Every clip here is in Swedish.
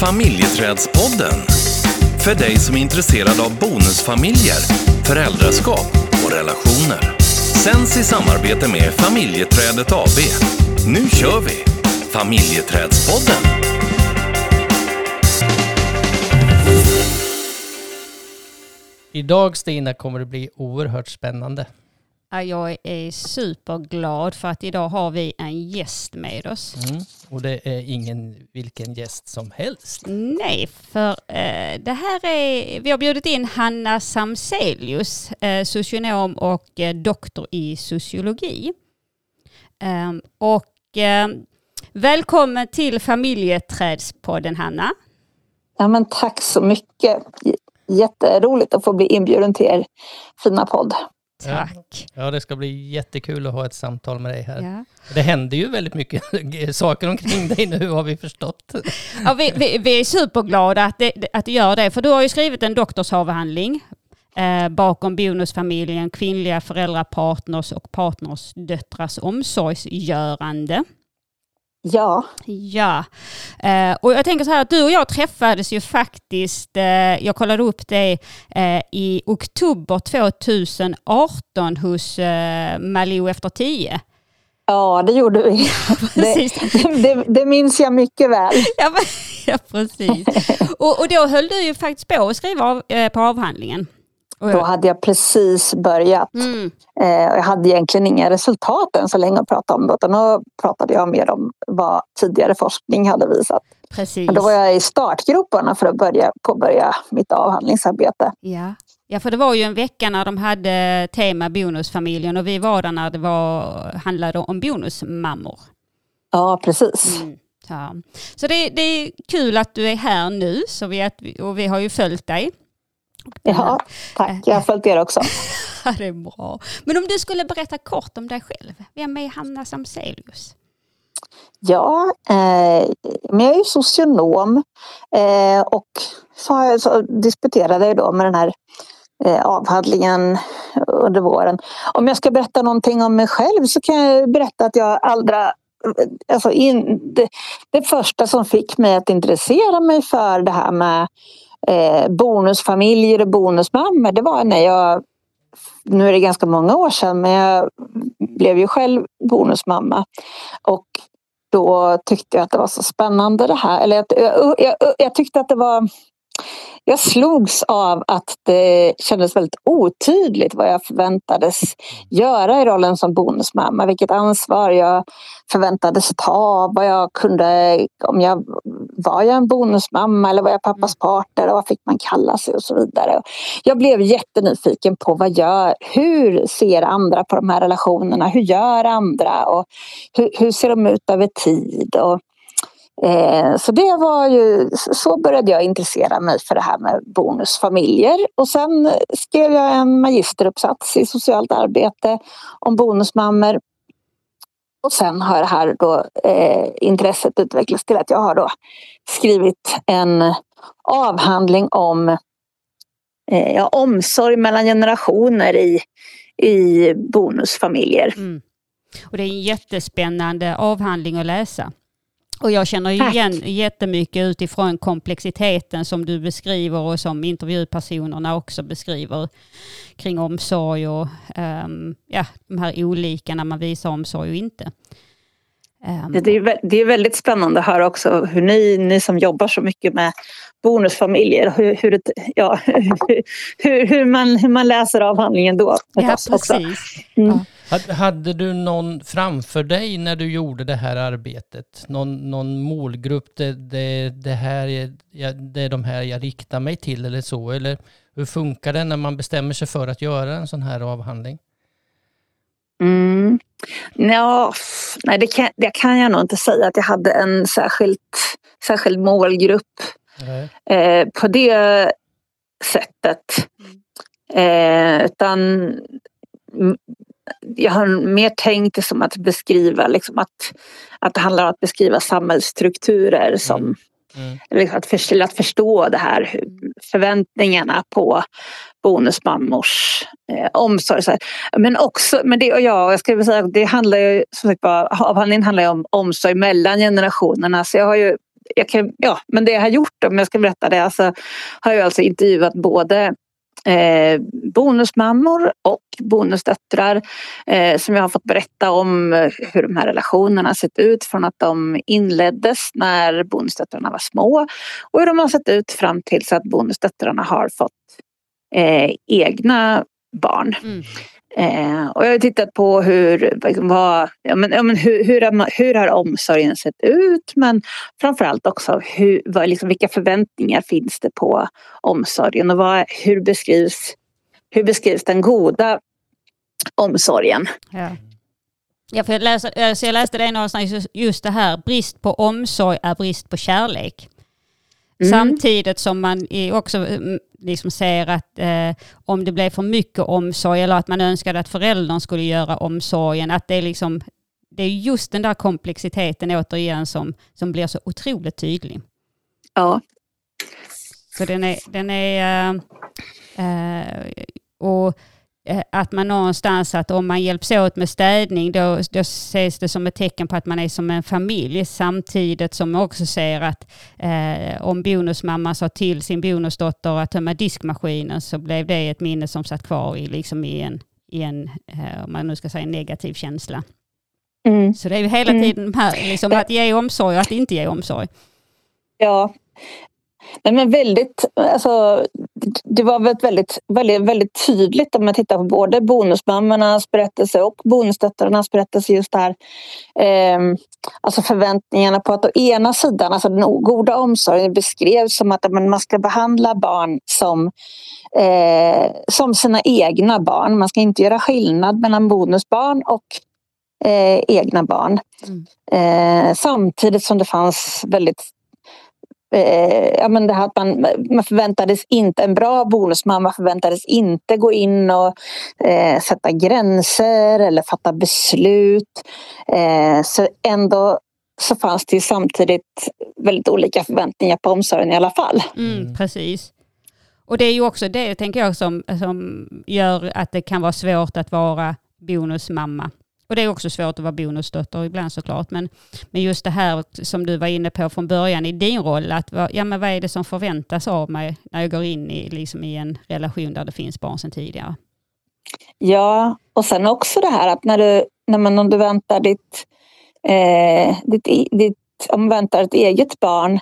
Familjeträdspodden. För dig som är intresserad av bonusfamiljer, föräldraskap och relationer. Sänds i samarbete med Familjeträdet AB. Nu kör vi! Familjeträdspodden. Idag Stina kommer det bli oerhört spännande. Ja, Jag är superglad för att idag har vi en gäst med oss. Mm. Och det är ingen vilken gäst som helst. Nej, för eh, det här är, vi har bjudit in Hanna Samselius, eh, socionom och eh, doktor i sociologi. Ehm, och eh, välkommen till familjeträdspodden Hanna. Ja, men tack så mycket. J- Jätteroligt att få bli inbjuden till er fina podd. Tack. Ja, det ska bli jättekul att ha ett samtal med dig här. Ja. Det händer ju väldigt mycket saker omkring dig nu har vi förstått. Ja, vi, vi, vi är superglada att, det, att du gör det, för du har ju skrivit en doktorsavhandling eh, bakom bonusfamiljen, kvinnliga föräldrar, partners och partners döttrars omsorgsgörande. Ja, Ja, eh, och jag tänker så här att du och jag träffades ju faktiskt, eh, jag kollade upp det eh, i oktober 2018 hos eh, Malou efter tio. ja det gjorde vi. Det, det, det minns jag mycket väl. Ja precis. Och, och då höll du ju faktiskt på att skriva av, eh, på avhandlingen. Och Då jag, hade jag precis börjat. mm, Eh, och jag hade egentligen inga resultat än så länge att prata om. Utan då pratade jag mer om vad tidigare forskning hade visat. precis. Men då var jag i startgroparna för att börja påbörja mitt avhandlingsarbete. Ja. ja, för det var ju en vecka när de hade tema bonusfamiljen och vi var där när det var, handlade om bonusmammor. Ja, precis. Mm. Ja. Så det, det är kul att du är här nu så vi, att, och vi har ju följt dig. Ja, tack. Jag har följt er också. Ja, det är bra. Men om du skulle berätta kort om dig själv. Vem är Hanna Samselius? Ja, eh, men jag är ju socionom eh, och så, så disputerade jag då med den här eh, avhandlingen under våren. Om jag ska berätta någonting om mig själv så kan jag berätta att jag allra Alltså in, det, det första som fick mig att intressera mig för det här med eh, bonusfamiljer och bonusmammor det var när jag nu är det ganska många år sedan men jag blev ju själv bonusmamma och då tyckte jag att det var så spännande det här. Eller att, jag, jag, jag tyckte att det var... Jag slogs av att det kändes väldigt otydligt vad jag förväntades göra i rollen som bonusmamma. Vilket ansvar jag förväntades ta, vad jag kunde, om jag var jag en bonusmamma eller var jag pappas partner och vad fick man kalla sig och så vidare. Jag blev jättenyfiken på vad gör, hur ser andra på de här relationerna? Hur gör andra? Och hur, hur ser de ut över tid? Och, eh, så det var ju, så började jag intressera mig för det här med bonusfamiljer. Och sen skrev jag en magisteruppsats i socialt arbete om bonusmammor. Och sen har det här då, eh, intresset utvecklats till att jag har då skrivit en avhandling om eh, ja, omsorg mellan generationer i, i bonusfamiljer. Mm. Och det är en jättespännande avhandling att läsa. Och jag känner ju igen jättemycket utifrån komplexiteten som du beskriver och som intervjupersonerna också beskriver kring omsorg och ehm, ja, de här olika när man visar omsorg och inte. Ehm, Det är, det är väldigt spännande att höra också hur ni, ni som jobbar så mycket med bonusfamiljer, hur, hur, ja, hur, hur, man, hur man läser avhandlingen då. ja, precis. Mm. Ja. Hade- du någon framför dig när du gjorde det här arbetet? Någon, någon målgrupp, det, det, det, här är, det är de här jag riktar mig till eller så? Eller hur funkar det när man bestämmer sig för att göra en sån här avhandling? Mm. Ja, nej, det kan, det kan jag nog inte säga att jag hade en särskilt, särskild målgrupp eh, på det sättet. Eh, utan mm, jag har mer tänkt det som att beskriva liksom att, att det handlar om att beskriva samhällsstrukturer som Mm. eller att, för, att förstå det här förväntningarna på bonusmammors eh, omsorg. Men också, men det, och ja, jag skulle säga det handlar ju, som sagt avhandlingen handlar ju om omsorg mellan generationerna. Så jag har ju jag kan, ja, men det jag har gjort, om jag ska berätta det, alltså, har jag alltså intervjuat både eh, bonusmammor och bonusdöttrar eh, som jag har fått berätta om hur de här relationerna sett ut från att de inleddes när bonusdöttrarna var små och hur de har sett ut fram tills att bonusdöttrarna har fått eh, egna barn. Mm. Eh, och jag har tittat på hur, liksom, vad, ja, men, ja, men hur, hur, har, hur har omsorgen sett ut men framförallt också hur, vad, liksom, vilka förväntningar finns det på omsorgen och vad, hur, beskrivs, hur beskrivs den goda omsorgen. Ja. Ja, för jag, läste, alltså, jag läste det någonstans, just det här, brist på omsorg är brist på kärlek. Mm. Samtidigt som man också mm, liksom ser att eh, om det blev för mycket omsorg eller att man önskade att föräldern skulle göra omsorgen, att det är liksom det är just den där komplexiteten återigen som, som blir så otroligt tydlig. Ja. Så den är, den är äh, äh, och Eh, att man någonstans att om man hjälps åt med städning då, då ses det som ett tecken på att man är som en familj samtidigt som man också ser att eh, om bonusmamman sa till sin bonusdotter att tömma diskmaskinen så blev det ett minne som satt kvar i, liksom i en, i en eh, om man nu ska säga negativ känsla. Mm. Så det är ju hela mm. tiden här, liksom, att ge omsorg och att inte ge omsorg. Ja, Nej, men väldigt, alltså, det var väldigt, väldigt, väldigt tydligt om man tittar på både bonusmammornas berättelse och bonusdöttrarnas berättelse just där. Eh, alltså förväntningarna på att å ena sidan, alltså den goda omsorgen beskrevs som att man ska behandla barn som, eh, som sina egna barn. Man ska inte göra skillnad mellan bonusbarn och eh, egna barn. Mm. Eh, samtidigt som det fanns väldigt eh, ja, men det här att man, man förväntades inte, en bra bonusmamma förväntades inte gå in och eh, sätta gränser eller fatta beslut. Eh, så ändå så fanns det samtidigt väldigt olika förväntningar på omsorgen i alla fall. Mm, precis. Och det är ju också det, tänker jag, som, som gör att det kan vara svårt att vara bonusmamma. Och det är också svårt att vara bonusdotter ibland såklart. Men, men just det här som du var inne på från början i din roll, att ja, men vad är det som förväntas av mig när jag går in i, liksom i en relation där det finns barn sedan tidigare? Ja, och sen också det här att när du, när man, om du väntar ditt, eh, ditt, ditt, om du väntar ett eget barn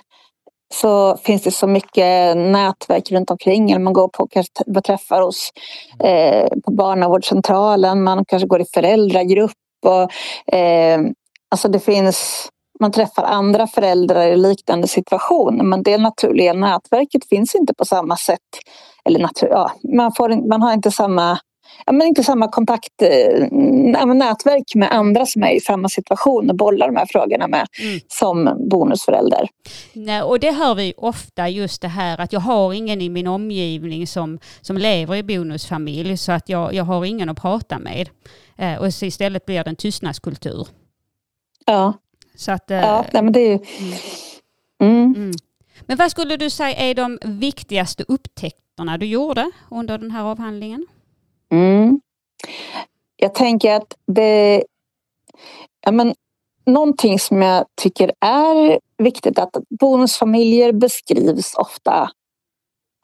så finns det så mycket nätverk runt omkring. Eller man går på kanske träffar hos eh, på barnavårdscentralen, man kanske går i föräldragrupp. Och, eh, alltså det finns, man träffar andra föräldrar i liknande situationer men det naturliga nätverket finns inte på samma sätt. Eller natur, ja, man, får, man har inte samma ja, men inte samma kontakt, äh, nätverk med andra som är i samma situation och bollar de här frågorna med mm. som bonusförälder. Nej, och det hör vi ofta just det här att jag har ingen i min omgivning som, som lever i bonusfamilj så att jag, jag har ingen att prata med. Eh, och så istället blir det en tystnadskultur. Ja, så att, eh, ja nej, men det är ju... Mm. Mm. mm. Men vad skulle du säga är de viktigaste upptäckterna du gjorde under den här avhandlingen? Mm. Jag tänker att det... Ja, men, någonting som jag tycker är viktigt att bonusfamiljer beskrivs ofta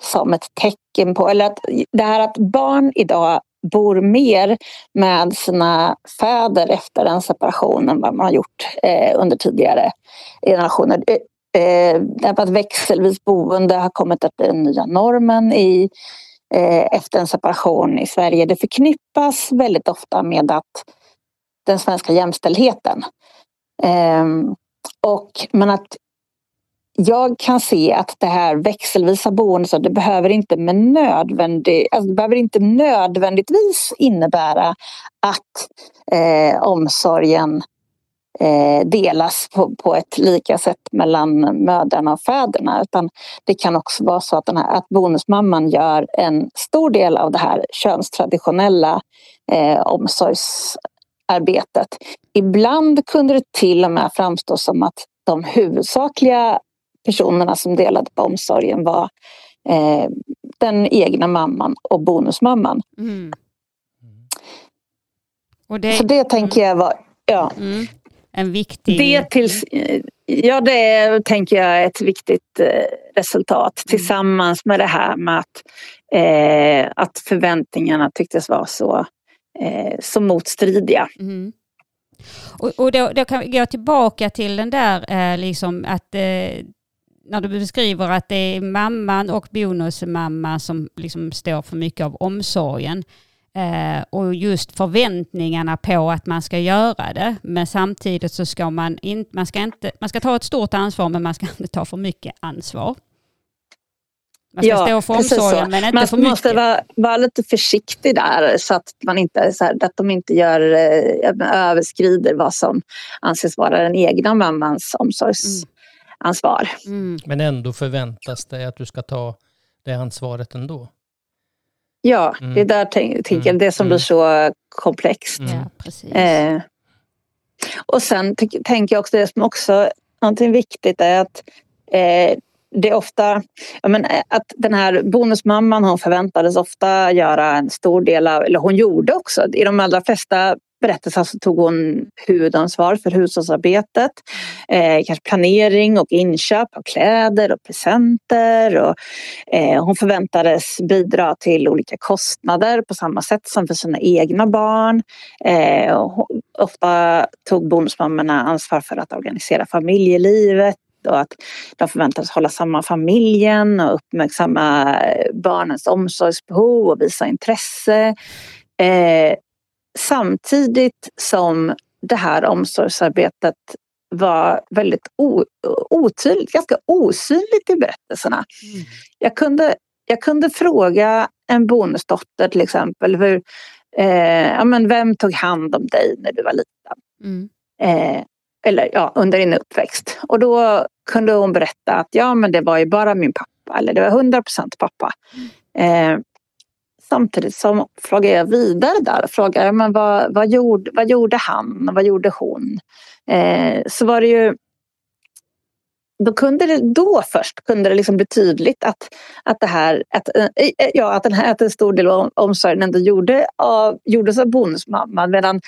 som ett tecken på, eller att det här att barn idag bor mer med sina fäder efter en separation än vad man har gjort eh, under tidigare generationer. Eh, eh att växelvis boende har kommit att bli den nya normen i Eh, efter en separation i Sverige. Det förknippas väldigt ofta med att den svenska jämställdheten. Ehm, och, men att jag kan se att det här växelvisa boendet, det behöver inte, med nödvändig, alltså det behöver inte nödvändigtvis innebära att eh, omsorgen eh, delas på, på, ett lika sätt mellan mödrarna och fäderna. Utan det kan också vara så att, den här, att bonusmamman gör en stor del av det här könstraditionella eh, omsorgsarbetet. Ibland kunde det till och med framstå som att de huvudsakliga personerna som delade på omsorgen var eh, den egna mamman och bonusmamman. Mm. Och det... Så det tänker jag var... Ja. Mm. En viktig... Det till, ja, det tänker jag är ett viktigt eh, resultat mm. tillsammans med det här med att, eh, att förväntningarna tycktes vara så, eh, så motstridiga. Mm. Och, och då, då, kan vi gå tillbaka till den där eh, liksom att eh, när du beskriver att det är mamman och bonusmamman som liksom står för mycket av omsorgen. Eh, och just förväntningarna på att man ska göra det. Men samtidigt så ska man inte, man ska inte, man ska ta ett stort ansvar men man ska inte ta för mycket ansvar. Man ska ja, stå för omsorgen men inte man för mycket. Man måste vara, vara, lite försiktig där så att, man inte, så här, att de inte gör, äh, överskrider vad som anses vara den egna mammans omsorgsansvar. Mm. Mm. Men ändå förväntas det att du ska ta det ansvaret ändå? Ja, mm. det är där tänk, tänker mm. det som blir mm. så komplext. Ja, eh, och sen tänker jag också det som också någonting viktigt är att eh, det är ofta, men eh, att den här bonusmamman hon förväntades ofta göra en stor del av, eller hon gjorde också, i de allra flesta berättelser så tog hon huvudansvar för hushållsarbetet. Eh, kanske planering och inköp av kläder och presenter. Och, eh, hon förväntades bidra till olika kostnader på samma sätt som för sina egna barn. Eh, ofta tog bonusmammorna ansvar för att organisera familjelivet och att de förväntas hålla samman familjen och uppmärksamma barnens omsorgsbehov och visa intresse. Eh, samtidigt som det här omsorgsarbetet var väldigt otydligt, ganska osynligt i berättelserna. Mm. Jag, kunde, jag kunde fråga en bonusdotter till exempel, hur, eh, ja, men vem tog hand om dig när du var liten? Mm. Eh, eller ja, under din uppväxt. Och då kunde hon berätta att ja, men det var ju bara min pappa eller det var 100 procent pappa. Mm. Eh, samtidigt som frågar jag vidare där, frågar jag men vad, vad, gjorde, vad gjorde han och vad gjorde hon? Eh, så var det ju då, kunde det, då först kunde det liksom bli tydligt att, att, det här, att, eh, eh, ja, att, den här, att en stor del av omsorgen ändå gjorde av, gjordes av bonusmamman medan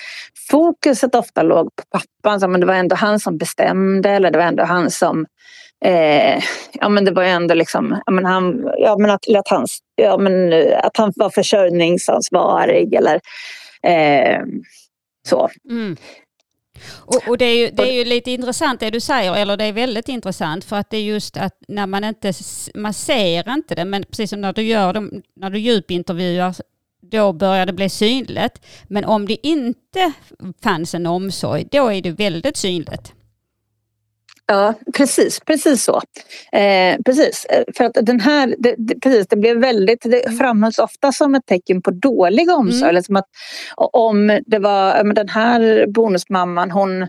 fokuset ofta låg på pappan. Så, men det var ändå han som bestämde eller det var ändå han som Eh, ja men det var ju ändå liksom, ja men han, ja men att, att, han, ja men eh, att han var försörjningsansvarig eller eh, så. Mm. Och, och, det, är ju, det är ju lite intressant det du säger, eller det är väldigt intressant för att det är just att när man inte, man ser inte det, men precis som när du gör dem, när du djupintervjuar då börjar det bli synligt. Men om det inte fanns en omsorg, då är det väldigt synligt. Ja, precis, precis så. Eh, precis, för att den här, det, det, precis, det blev väldigt, det mm. framhölls ofta som ett tecken på dålig omsorg. Mm. Liksom att, om det var, den här bonusmamman, hon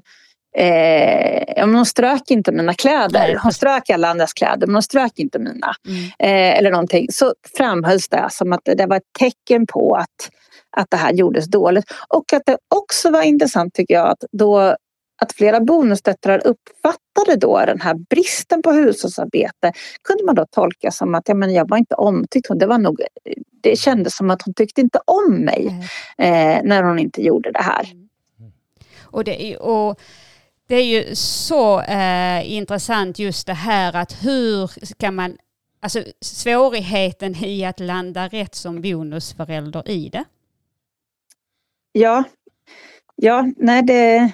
Eh, hon strök inte mina kläder. Hon strök alla andras kläder men hon strök inte mina. Mm. Eh, eller någonting. Så framhölls det som att det var ett tecken på att, att det här gjordes dåligt. Och att det också var intressant tycker jag att då att flera bonusdöttrar uppfattade då den här bristen på hushållsarbete kunde man då tolka som att ja, men jag var inte omtyckt. Det, var nog, det kändes som att hon tyckte inte om mig eh, när hon inte gjorde det här. Mm. Och det är, och det är ju så eh, intressant just det här att hur ska man, alltså svårigheten i att landa rätt som bonusförälder i det. Ja, ja, nej det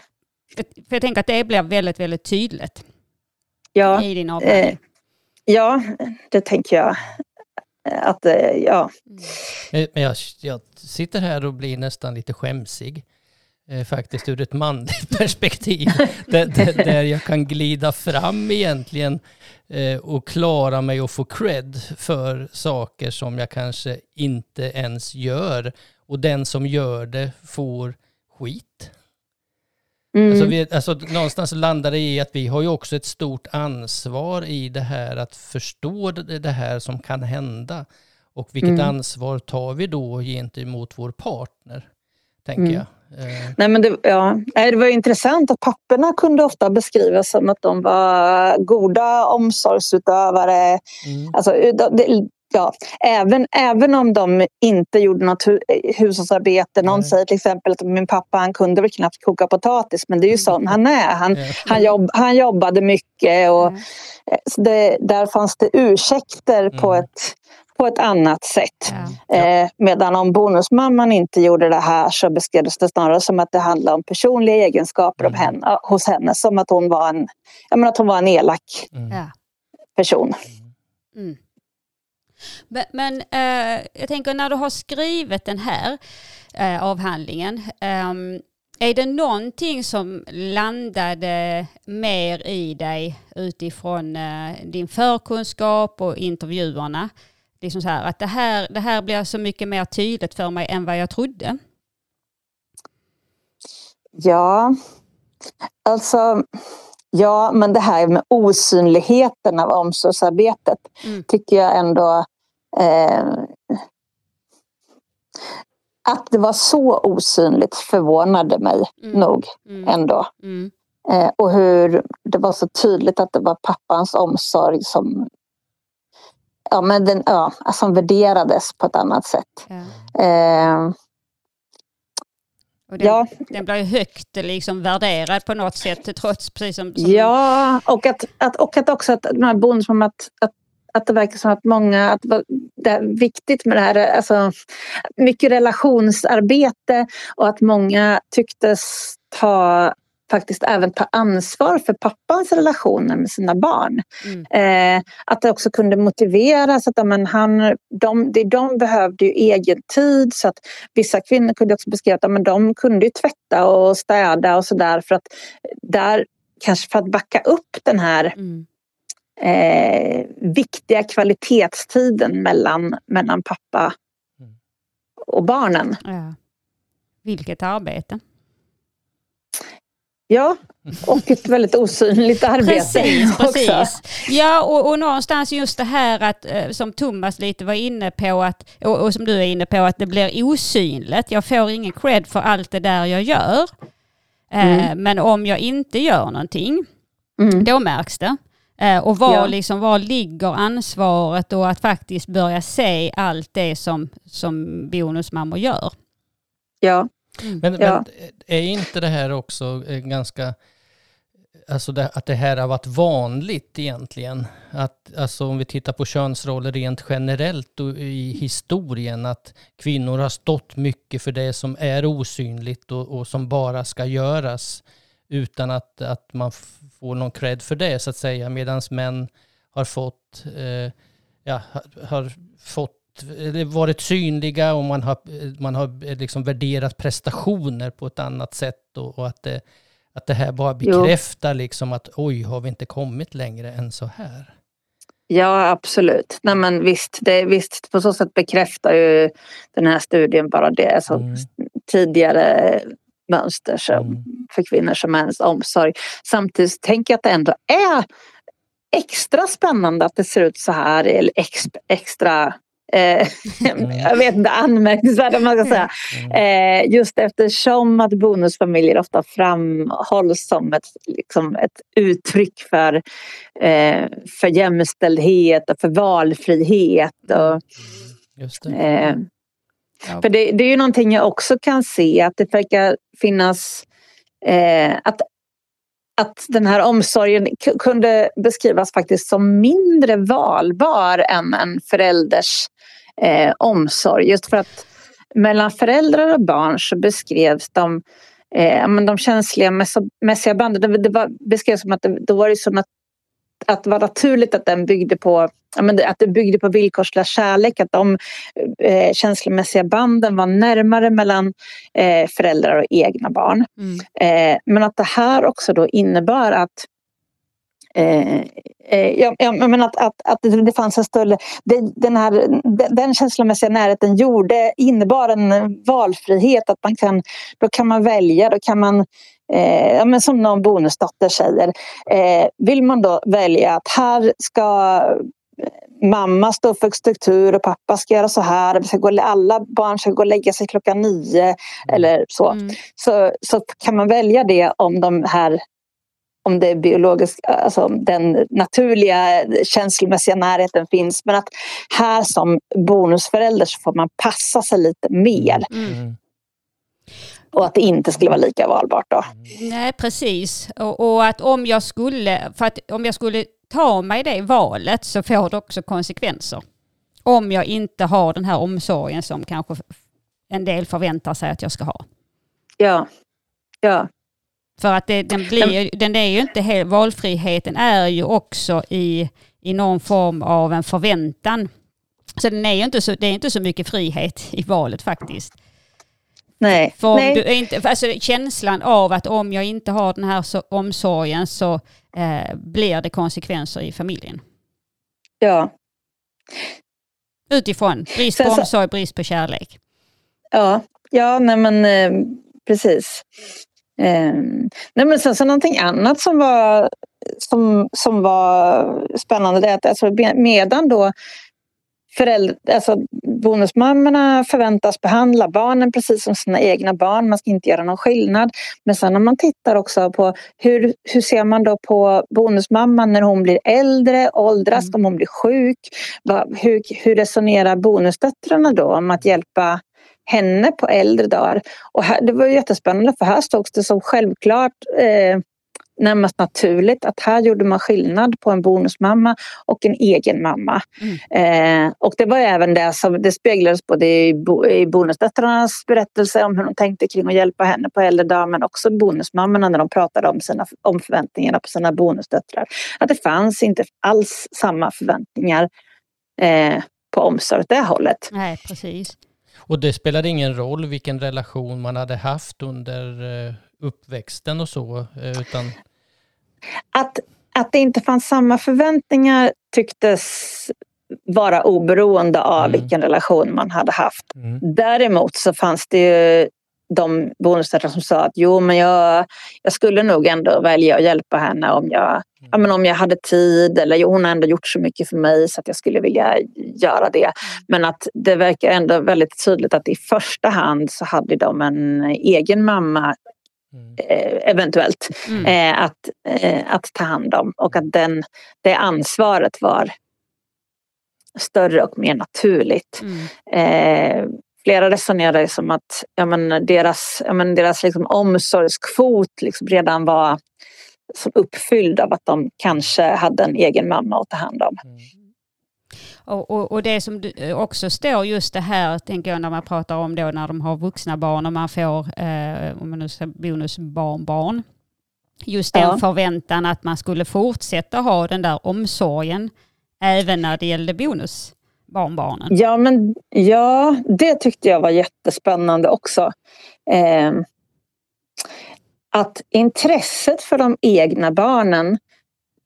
för jag tänker att det blir väldigt, väldigt tydligt ja, i din avhandling. Eh, ja, det tänker jag. Att, eh, ja. Mm. Men jag, jag sitter här och blir nästan lite skämsig eh, faktiskt ur ett manligt perspektiv. där, där, där, jag kan glida fram egentligen eh, och klara mig och få cred för saker som jag kanske inte ens gör. Och den som gör det får skit. Mm. Alltså, vi, alltså någonstans landar det i att vi har ju också ett stort ansvar i det här att förstå det, här som kan hända. Och vilket mm. ansvar tar vi då gentemot vår partner, tänker mm. jag. Eh. Nej, men det, ja. det var intressant att papporna kunde ofta beskrivas som att de var goda omsorgsutövare. Mm. Alltså, det, ja, även, även om de inte gjorde något hu hushållsarbete. Någon Nej. säger till exempel att min pappa han kunde väl knappt koka potatis men det är ju sån han är. Han, Ja. han, jobb, han jobbade mycket och Mm. eh, så det, där fanns det ursäkter på, Mm. ett, på ett annat sätt. Ja. Eh, medan om bonusmamman inte gjorde det här så beskrevs det snarare som att det handlade om personliga egenskaper Mm. henne, hos henne. Som att hon var en, jag menar, att hon var en elak Mm. Person. Mm. Men, eh, jag tänker när du har skrivit den här eh, avhandlingen, ehm, är det någonting som landade mer i dig utifrån eh, din förkunskap och intervjuerna? Liksom så här, att det här, det här blir så mycket mer tydligt för mig än vad jag trodde. Ja, alltså Ja, men det här med osynligheten av omsorgsarbetet Mm. tycker jag ändå eh, att det var så osynligt förvånade mig Mm. nog Mm. ändå. Mm. Eh, och hur det var så tydligt att det var pappans omsorg som, ja, men den, ja, som värderades på ett annat sätt. Ja. Eh, Och den, ja, den blir högt liksom värderad på något sätt trots precis som... som ja, och att, att, och att också att de här bonus att, att, att det verkar som att många, att det är viktigt med det här, alltså mycket relationsarbete och att många tycktes ta faktiskt även ta ansvar för pappans relationer med sina barn. Mm. Eh, att det också kunde motiveras att ja, men han, de, de, de behövde ju egen tid så att vissa kvinnor kunde också beskriva att ja, men de kunde ju tvätta och städa och sådär för att där kanske för att backa upp den här Mm. Eh, viktiga kvalitetstiden mellan, mellan pappa Mm. och barnen. Ja. Vilket arbete. Ja, och ett väldigt osynligt arbete Precis, också. precis. Ja, och, och någonstans just det här att, eh, som Thomas lite var inne på, att, och, och som du är inne på, att det blir osynligt. Jag får ingen cred för allt det där jag gör. Eh, Men om jag inte gör någonting, Mm. då märks det. Eh, och var, Ja. liksom, var ligger ansvaret och att faktiskt börja se allt det som, som bonusmammor gör. Ja. Men, Ja. men är inte det här också eh, ganska, alltså det, att det här har varit vanligt egentligen? Att, alltså om vi tittar på könsroller rent generellt och i historien, att kvinnor har stått mycket för det som är osynligt och, och som bara ska göras utan att, att man får någon cred för det så att säga, medan män har fått, eh, ja, har, fått eller varit synliga och man har, man har eh, liksom värderat prestationer på ett annat sätt och, och att, det, att det här bara Jo. bekräftar liksom att oj, har vi inte kommit längre än så här? Ja, absolut. Nej, men visst, det, visst, på så sätt bekräftar ju den här studien bara det. Alltså, Mm. Tidigare mönster som, Mm. För kvinnor som mäns omsorg. Samtidigt tänker jag att det ändå är extra spännande att det ser ut så här. Eller ex, extra, eh, jag vet inte, anmärkningsvärt om man ska säga. Mm. Eh, just eftersom att bonusfamiljer ofta framhålls som ett, liksom ett uttryck för, eh, för jämställdhet och för valfrihet. Och, Just det. eh, Ja. för det, det är ju någonting jag också kan se att det verkar finnas eh, att, att den här omsorgen kunde beskrivas faktiskt som mindre valbar än en förälders eh, omsorg. Just för att mellan föräldrar och barn så beskrevs de, eh, men de känsliga mässiga banden. Det, det var, beskrevs som att det, då var det så att, det var naturligt att den byggde på att det byggde på villkorslös kärlek, att de eh, känslomässiga banden var närmare mellan eh, föräldrar och egna barn. Mm. Eh, men att det här också då innebar att Eh, eh, ja, ja, men att, att, att det fanns en större... Den, här, den, den känslomässiga närheten gjorde, innebar en valfrihet. Att man kan, då kan man välja, då kan man... Eh, ja, men som någon bonusdotter säger. Eh, vill man då välja att här ska mamma stå för struktur och pappa ska göra så här. Vi ska gå, alla barn ska gå och lägga sig klockan nio eller så Mm. så, så kan man välja det om de här om det biologiska, alltså den naturliga känslomässiga närheten finns. Men att här som bonusförälder så får man passa sig lite mer. Mm. Och att det inte skulle vara lika valbart då. Nej, precis. Och, och, att om jag skulle, för att om jag skulle ta mig det valet så får det också konsekvenser. Om jag inte har den här omsorgen som kanske en del förväntar sig att jag ska ha. Ja. Ja. För att det, den, blir, den är ju inte helt, valfriheten är ju också i, i någon form av en förväntan. Så, den är ju inte så det är inte så mycket frihet i valet faktiskt. Nej. För Nej. Du inte, alltså känslan av att om jag inte har den här så, omsorgen så eh, blir det konsekvenser i familjen. Ja. Utifrån brist på så- omsorg, brist på kärlek. Ja, ja nej men eh, precis. Eh, nej men sen så någonting annat som var, som, som var spännande det är att alltså, medan då föräldrar, alltså bonusmammorna förväntas behandla barnen precis som sina egna barn, man ska inte göra någon skillnad. Men sen när man tittar också på hur, hur ser man då på bonusmamman när hon blir äldre, åldras, Mm. om hon blir sjuk. Hur, hur resonerar bonusdöttrarna då om att hjälpa henne på äldre dagar. Och här, det var jättespännande för här stod det som självklart eh, närmast naturligt att här gjorde man skillnad på en bonusmamma och en egen mamma. Eh, och det var även det som det speglades både i, bo, i bonusdöttrarnas berättelse om hur de tänkte kring att hjälpa henne på äldre dagar men också bonusmammorna när de pratade om, sina, om förväntningarna på sina bonusdöttrar. Att det fanns inte alls samma förväntningar eh, på omsorg åt det hållet. Nej, precis. Och det spelade ingen roll vilken relation man hade haft under eh, uppväxten och så, eh, utan att, att det inte fanns samma förväntningar tycktes vara oberoende av Mm. vilken relation man hade haft. mm, Däremot så fanns det ju de bonusdöttrar som sa att jo men jag, jag skulle nog ändå välja att hjälpa henne om jag, ja, men om jag hade tid eller jo, hon har ändå gjort så mycket för mig så att jag skulle vilja göra det. Men att det verkar ändå väldigt tydligt att i första hand så hade de en egen mamma mm, eh, eventuellt Mm. eh, att, eh, att ta hand om och att den, det ansvaret var större och mer naturligt. Mm. Eh, flera resonerade som att ja, men deras, ja, men deras liksom omsorgskvot liksom redan var som uppfylld av att de kanske hade en egen mamma att ta hand om. mm. Och, och, och det som eh, också står just det här, tänker jag när man pratar om då när de har vuxna barn och man får, eh, om man nu ska bonusbarnbarn. Just den Ja. förväntan att man skulle fortsätta ha den där omsorgen även när det gällde bonusbarnbarnen. Ja, men, ja, det tyckte jag var jättespännande också. Eh, att intresset för de egna barnen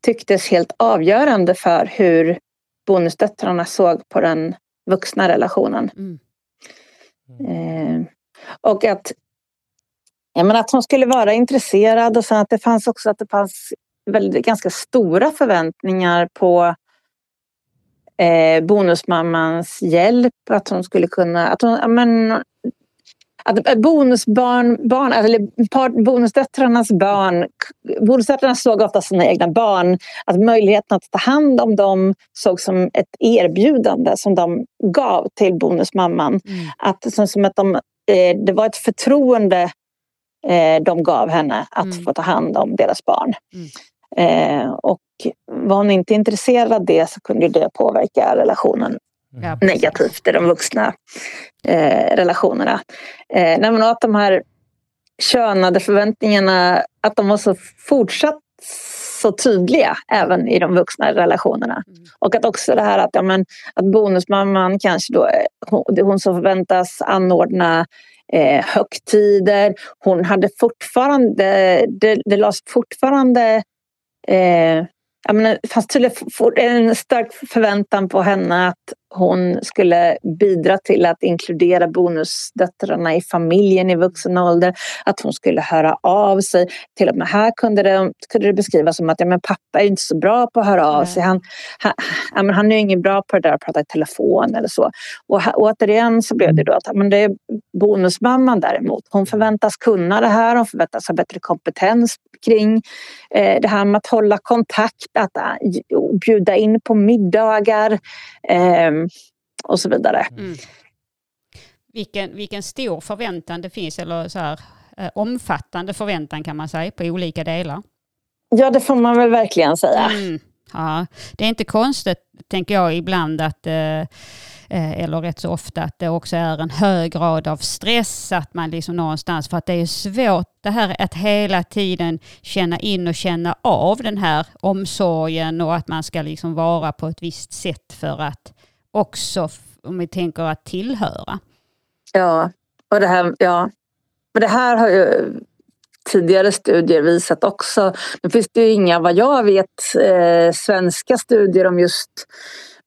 tycktes helt avgörande för hur bonusdöttrarna såg på den vuxna relationen. Mm. Eh, och att, ja, men att hon skulle vara intresserad och sen att det fanns också att det fanns väldigt, ganska stora förväntningar på eh, bonusmammans hjälp. Att hon skulle kunna... Att hon, ja, men, att bonusbarn, barn, eller par- bonusdöttrarnas barn, bonusdöttrarna såg ofta sina egna barn, att möjligheten att ta hand om dem såg som ett erbjudande som de gav till bonusmamman. Mm. Att, som, som att de, eh, det var ett förtroende eh, de gav henne att Mm. få ta hand om deras barn. Mm. Eh, och var hon inte intresserad av det så kunde det påverka relationen Precis. negativt i de vuxna eh, relationerna. Eh, nej, men att de här könade förväntningarna, att de var så fortsatt så tydliga även i de vuxna relationerna. Mm. Och att också det här att, ja, men, att bonusmamman kanske då, är- hon, hon som förväntas anordna eh, högtider. Hon hade fortfarande, det, det lades fortfarande eh, jag menar, det fanns tydligen en stark förväntan på henne att hon skulle bidra till att inkludera bonusdöttrarna i familjen i vuxen ålder. Att hon skulle höra av sig. Till och med här kunde det, kunde det beskrivas som att ja, men pappa är inte så bra på att höra av sig. Han, han, ja, men han är inte bra på det där att prata i telefon eller så. Och återigen så blev det då att men det är bonusmamman däremot. Hon förväntas kunna det här. Hon förväntas ha bättre kompetens kring eh, det här med att hålla kontakt, att uh, bjuda in på middagar eh, och så vidare. Mm. Vilken, vilken stor förväntan det finns, eller så här, eh, omfattande förväntan kan man säga, på olika delar. Ja, det får man väl verkligen säga. Mm. Ja, det är inte konstigt, tänker jag ibland, att eh, Eh, eller rätt så ofta att det också är en hög grad av stress, att man liksom någonstans, för att det är svårt det här att hela tiden känna in och känna av den här omsorgen och att man ska liksom vara på ett visst sätt för att också, om vi tänker att tillhöra. Ja, och det här, ja. Men det här har ju tidigare studier visat också. Nu finns det ju inga, vad jag vet, eh, svenska studier om just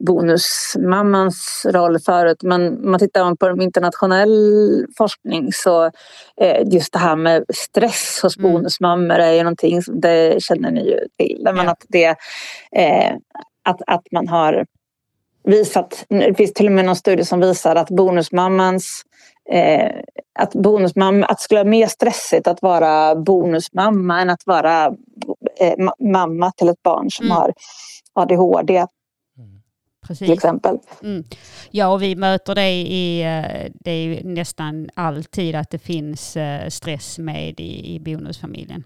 bonusmammans roll förut men man tittar på internationell forskning så eh, just det här med stress hos mm. bonusmammor är ju någonting som det känner ni ju till. Men att, det, eh, att, att man har visat, det finns till och med någon studie som visar att bonusmammans eh, att, bonusmamma, att det skulle vara mer stressigt att vara bonusmamma än att vara eh, mamma till ett barn som mm. har ADHD. Precis. Till exempel. Mm. Ja, och vi möter det i, eh, det är nästan alltid att det finns eh, stress med i, i bonusfamiljen.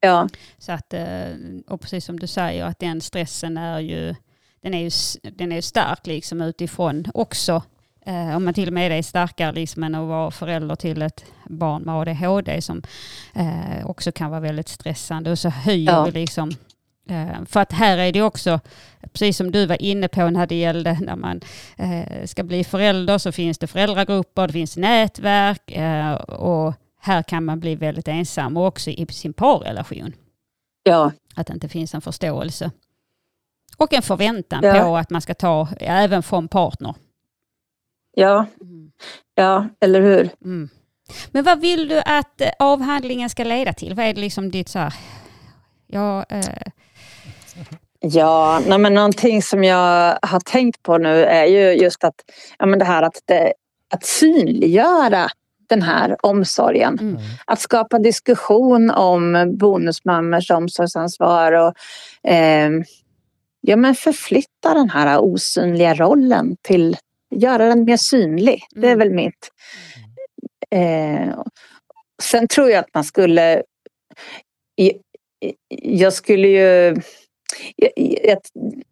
Ja. Så att, eh, och precis som du säger, att den stressen är ju, den är ju, den är stark liksom utifrån också. om man till och med är starkare liksom än att vara förälder till ett barn med ADHD som också kan vara väldigt stressande. Och så höjer ja. vi liksom Eh, för att här är det också, precis som du var inne på när det gällde när man eh, ska bli förälder så finns det föräldragrupper, det finns nätverk eh, och här kan man bli väldigt ensam och också i sin parrelation. Ja. Att det inte finns en förståelse. Och en förväntan ja. på att man ska ta, även från partner. Ja, mm. ja eller hur. Mm. Men vad vill du att avhandlingen ska leda till? Vad är det liksom ditt så här, ja, eh, Ja, nej men någonting som jag har tänkt på nu är ju just att, ja men det här att, det, att synliggöra den här omsorgen. Mm. Att skapa diskussion om bonusmammors omsorgsansvar och eh, ja, men förflytta den här osynliga rollen till göra den mer synlig. Det är mm. väl mitt. Eh, sen tror jag att man skulle jag skulle ju jag, jag,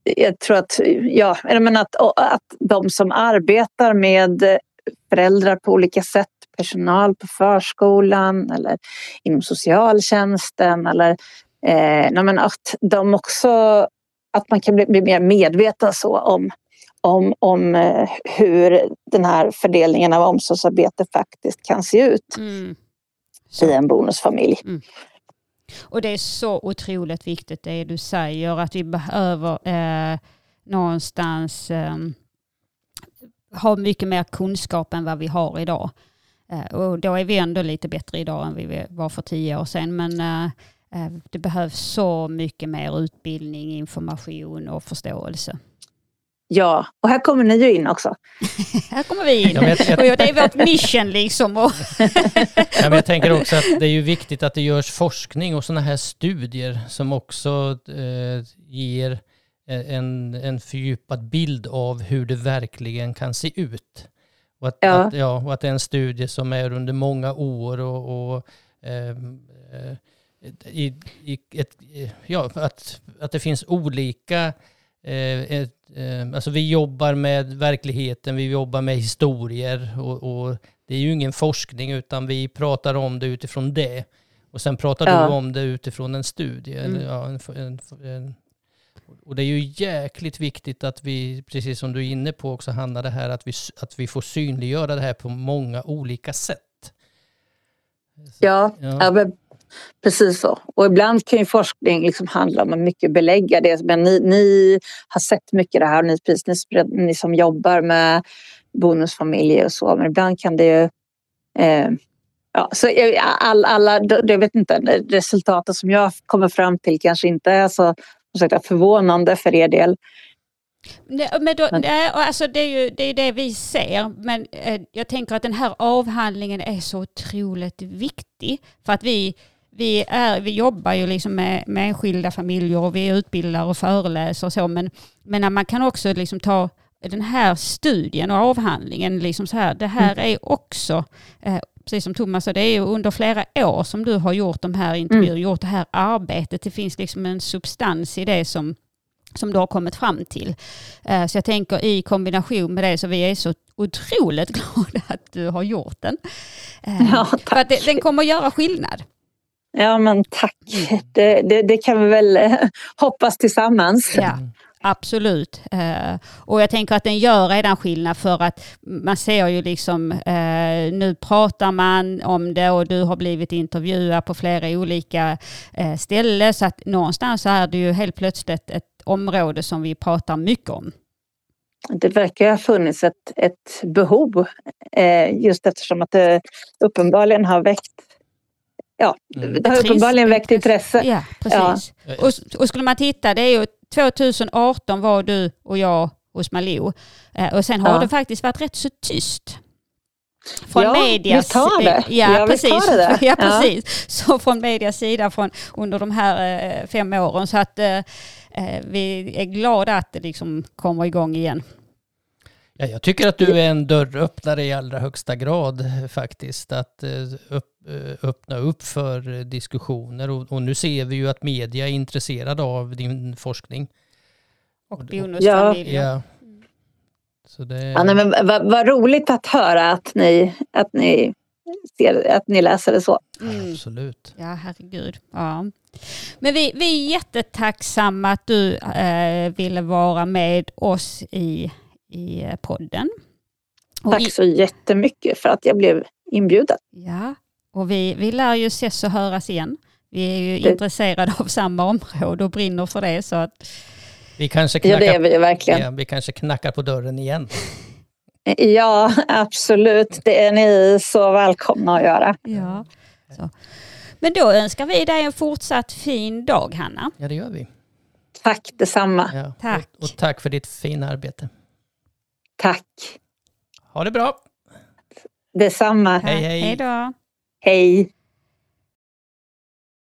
jag, tror att, ja, men att, att de som arbetar med föräldrar på olika sätt, personal på förskolan eller inom socialtjänsten eller eh, men att de också, att man kan bli, bli mer medveten så om, om, om eh, hur den här fördelningen av omsorgsarbete faktiskt kan se ut mm. i en bonusfamilj. Mm. Och det är så otroligt viktigt det du säger, att vi behöver eh, någonstans eh, ha mycket mer kunskap än vad vi har idag. Eh, och då är vi ändå lite bättre idag än vi var för tio år sedan. Men eh, det behövs så mycket mer utbildning, information och förståelse. Ja, och här kommer ni ju in också. här kommer vi in. Ja, jag, jag, det är vårt mission liksom. ja, men jag tänker också att det är ju viktigt att det görs forskning och sådana här studier som också eh, ger eh, en, en fördjupad bild av hur det verkligen kan se ut. Och att, ja. Att, ja, och att det är en studie som är under många år och, och ehm, eh, i, i ett, ja, att, att det finns olika Eh, ett, eh, alltså vi jobbar med verkligheten, vi jobbar med historier och, och, det är ju ingen forskning utan vi pratar om det utifrån det. Och sen pratar ja. du om det utifrån en studie. Mm. Ja, en, en, en, och det är ju jäkligt viktigt att vi, precis som du är inne på också handlar det här att vi, att vi får synliggöra det här på många olika sätt. Så, ja, ja. Precis så. Och ibland kan ju forskning liksom handla om att mycket belägga det. Men ni, ni har sett mycket det här, ni, precis, ni, ni som jobbar med bonusfamiljer och så. Men ibland kan det ju... Eh, ja, så all, alla, jag vet inte, resultaten som jag kommer fram till kanske inte är så förvånande för er del. Men då, nej, alltså det, är ju, det är det vi ser, men eh, jag tänker att den här avhandlingen är så otroligt viktig. För att vi, vi, är, vi jobbar ju liksom med, med enskilda familjer och vi utbildar och föreläser och så, men, men man kan också liksom ta den här studien och avhandlingen, liksom så här, det här mm. är också, eh, precis som Thomas sa, det är under flera år som du har gjort de här intervjuerna, mm. gjort det här arbetet. Det finns liksom en substans i det som som du har kommit fram till. Eh, så jag tänker i kombination med det så vi är så otroligt glada att du har gjort den. Eh, ja, tack. För att det, den kommer att göra skillnad. Ja men tack. Mm. Det, det, det kan vi väl eh, hoppas tillsammans. Ja. Absolut. och jag tänker att den gör redan skillnad för att man ser ju liksom, nu pratar man om det och du har blivit intervjuad på flera olika ställen så att någonstans så är det ju helt plötsligt ett område som vi pratar mycket om. Det verkar ha funnits ett, ett behov eh, just eftersom att det uppenbarligen har väckt Ja, mm. det har uppenbarligen väckt intresse. Ja, precis. Ja. Och, och skulle man titta, det är ju 2018 var du och jag hos Malou eh, och sen har ja. det faktiskt varit rätt så tyst från ja, medias... Visst har det. Ja, ja precis. Det. ja, precis. Ja. Så från medias sida från, under de här eh, fem åren. Så att eh, eh, vi är glada att det liksom kommer igång igen. Ja, jag tycker att du är en dörröppnare i allra högsta grad faktiskt. Att upp, öppna upp för diskussioner och, och, nu ser vi ju att media är intresserade av din forskning. Och bonusfamiljer. Ja. Så det... ja, nej, men vad, vad, roligt att höra att ni, att ni, ser, att ni läser det så. Mm. Absolut. Ja, herregud. Ja. Men vi, vi är jättetacksamma att du äh, ville vara med oss i, i eh, podden. Och Tack så jättemycket för att jag blev inbjuden. Ja, och vi, vi lär ju ses och höras igen. Vi är ju det... intresserade av samma område och brinner för det. Så att vi kanske knackar, ja, det är vi verkligen. Ja, vi kanske knackar på dörren igen. Ja, absolut. Det är ni så välkomna att göra. Ja. Så. Men då önskar vi dig en fortsatt fin dag, Hanna. Ja, det gör vi. Tack detsamma. Ja, tack. Och, och tack för ditt fina arbete. Tack. Ha det bra. Detsamma. Hej, hej. Hej då. Hej.